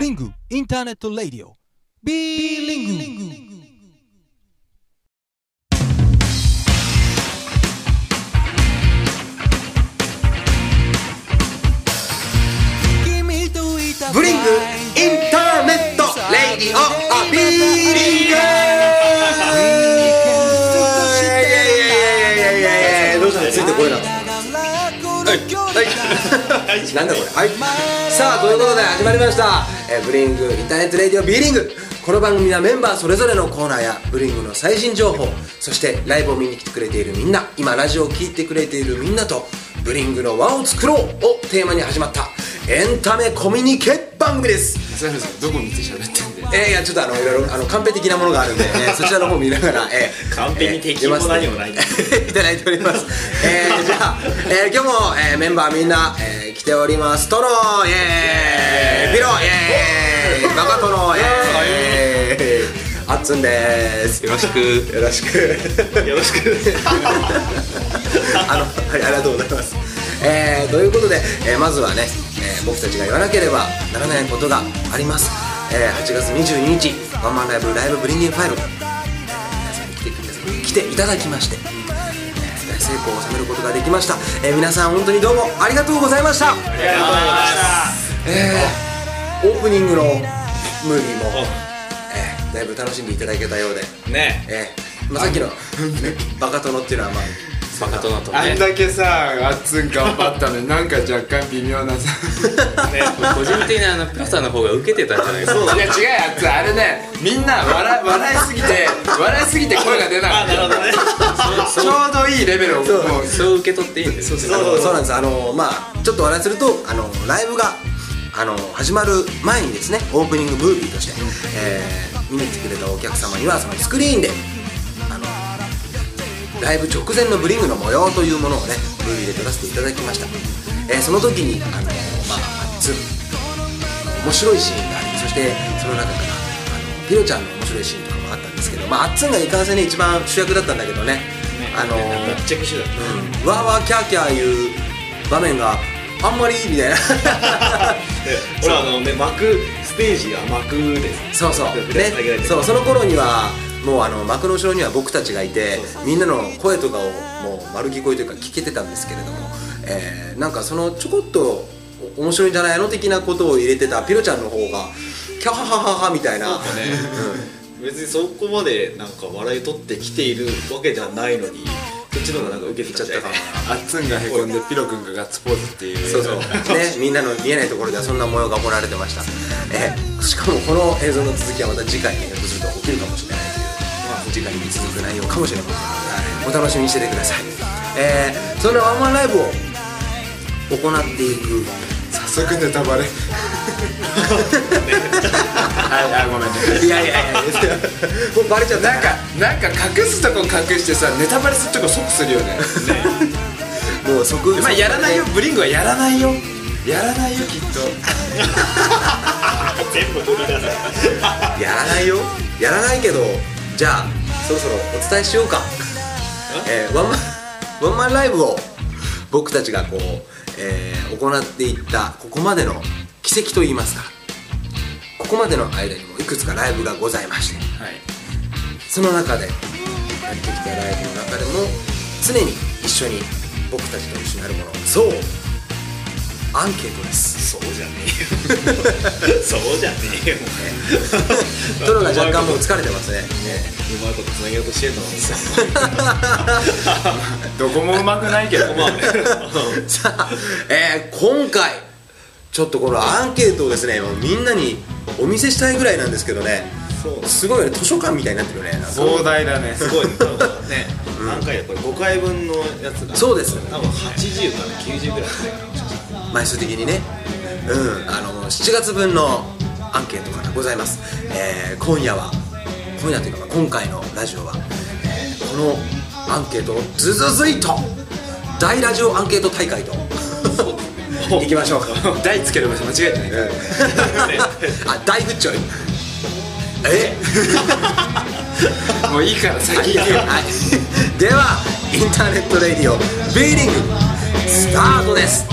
リングインターネット・ラディオビリングなんだこれ。はい。さあということで始まりました。えーブリングインターネットレディオビーリング。この番組はメンバーそれぞれのコーナーやブリングの最新情報そしてライブを見に来てくれているみんな今ラジオを聴いてくれているみんなとブリングの輪を作ろうをテーマに始まったエンタメコミュニケ番組です。松原さんどこ見て喋ってんだよ。えー、いやちょっとあのいろいろあのカンペ的なものがあるんで、えー そちらの方見ながら、えー、カンペに敵も何もないえーいただいております。えー、じゃあ、えー、今日も、えー、メンバーみんな、えー、来ております。トロイエーイ。ピロイエーイ。バカトロイエーイ。あっつんです。よろしく。よろしく。よろしく。あの、はい、ありがとうございます。えー、ということで、えーまずはね、えー僕たちが言わなければならないことがあります。えー8月22日、ワンマンライブ、ライブブリンディングファイル、来てください来ていただきまして、えー大成功を収めることができました。えー皆さん本当にどうもありがとうございました。ありがとうございまえーオープニングのムービーも、えーだいぶ楽しんでいただけたようで、したねえーまあ、さっきの、ね、バカ殿っていうのはまあバカ殿とあんねだけさあっつん頑張ったのになんか若干微妙なさ。ね個人的にあのピロさんの方が受けてたんじゃないですか？いや違うよあっつんあれねみんな笑笑いすぎて笑いすぎて声が出なかった。なるほどね。ちょうどいいレベルをそう。もう。そう受け取っていいんですよ。あのそう。なんです。あのまあちょっとお話しするとあのライブがあの始まる前にですねオープニングムービーとして、えー見に来てくれたお客様にはそのスクリーンでライブ直前のブリングの模様というものをねムービーで撮らせていただきました、えーその時にあのまああっつん面白いシーンがありそしてその中からあのピロちゃんの面白いシーンとかもあったんですけどまああっつんがいかんせんね一番主役だったんだけどね。あのめっちゃしてたわーわーキャーキャー言う場面があんまりみたいな。俺あのね幕ステージが幕です。そうそう。ねてそうその頃にはもうあの幕の後ろには僕たちがいてみんなの声とかをもう丸聞こえというか聞けてたんですけれども、えーなんかそのちょこっとお面白いんじゃないの的なことを入れてたピロちゃんの方がキャハハハハみたいな、別にそこまでなんか笑い取ってきているわけじゃないのにそっちの方がなんか受けちゃった。かあっつんがへこんでピロくんがガッツポーズっていう。そうそう。ねみんなの見えないところではそんな模様が行われてました、えーしかもこの映像の続きはまた次回にひょっとすると起きるかもしれない次回に続く内容かもしれません。のでお楽しみにしててください、えーそんなワンマンライブを行っていく早速ネタバレ。はいあごめんねい。やいやいやもうバレちゃった。なんかなんか隠すとこ隠してさネタバレするとこ即するよね。もう即まあやらないよ。ブリングはやらないよ。やらないよきっと。全部取り出せ やらないよ。やらないけどじゃあそろそろお伝えしようか、え？ーワンマンワンマンライブを僕たちがこう、えー行っていったここまでの奇跡といいますか。ここまでの間にもいくつかライブがございまして。はい。その中でやってきたライブの中でも常に一緒に僕たちと一緒にあるものそうアンケートです。そうじゃねえよ。そうじゃねえよ。トロが若干もう疲れてますね。うまいことつなげようとしてんの どこもうまくないけど。さあ、えー今回ちょっとこのアンケートをですねみんなにお見せしたいぐらいなんですけどね。すごいよね。図書館みたいになってるよね。壮大だね。すごい。ね何回だこれ5回分のやつがそうです。多分80から90ぐらい。ですね枚数的にね。うんあの7月分のアンケートがございます、えー今夜は今夜というかまあ今回のラジオは、えーこのアンケートをズズズイと大ラジオアンケート大会といきましょう台 つける場所間違えてない。あ大グッチョイえ？もういいから先行けよ。はい、ではインターネットレディオビーリングスタートです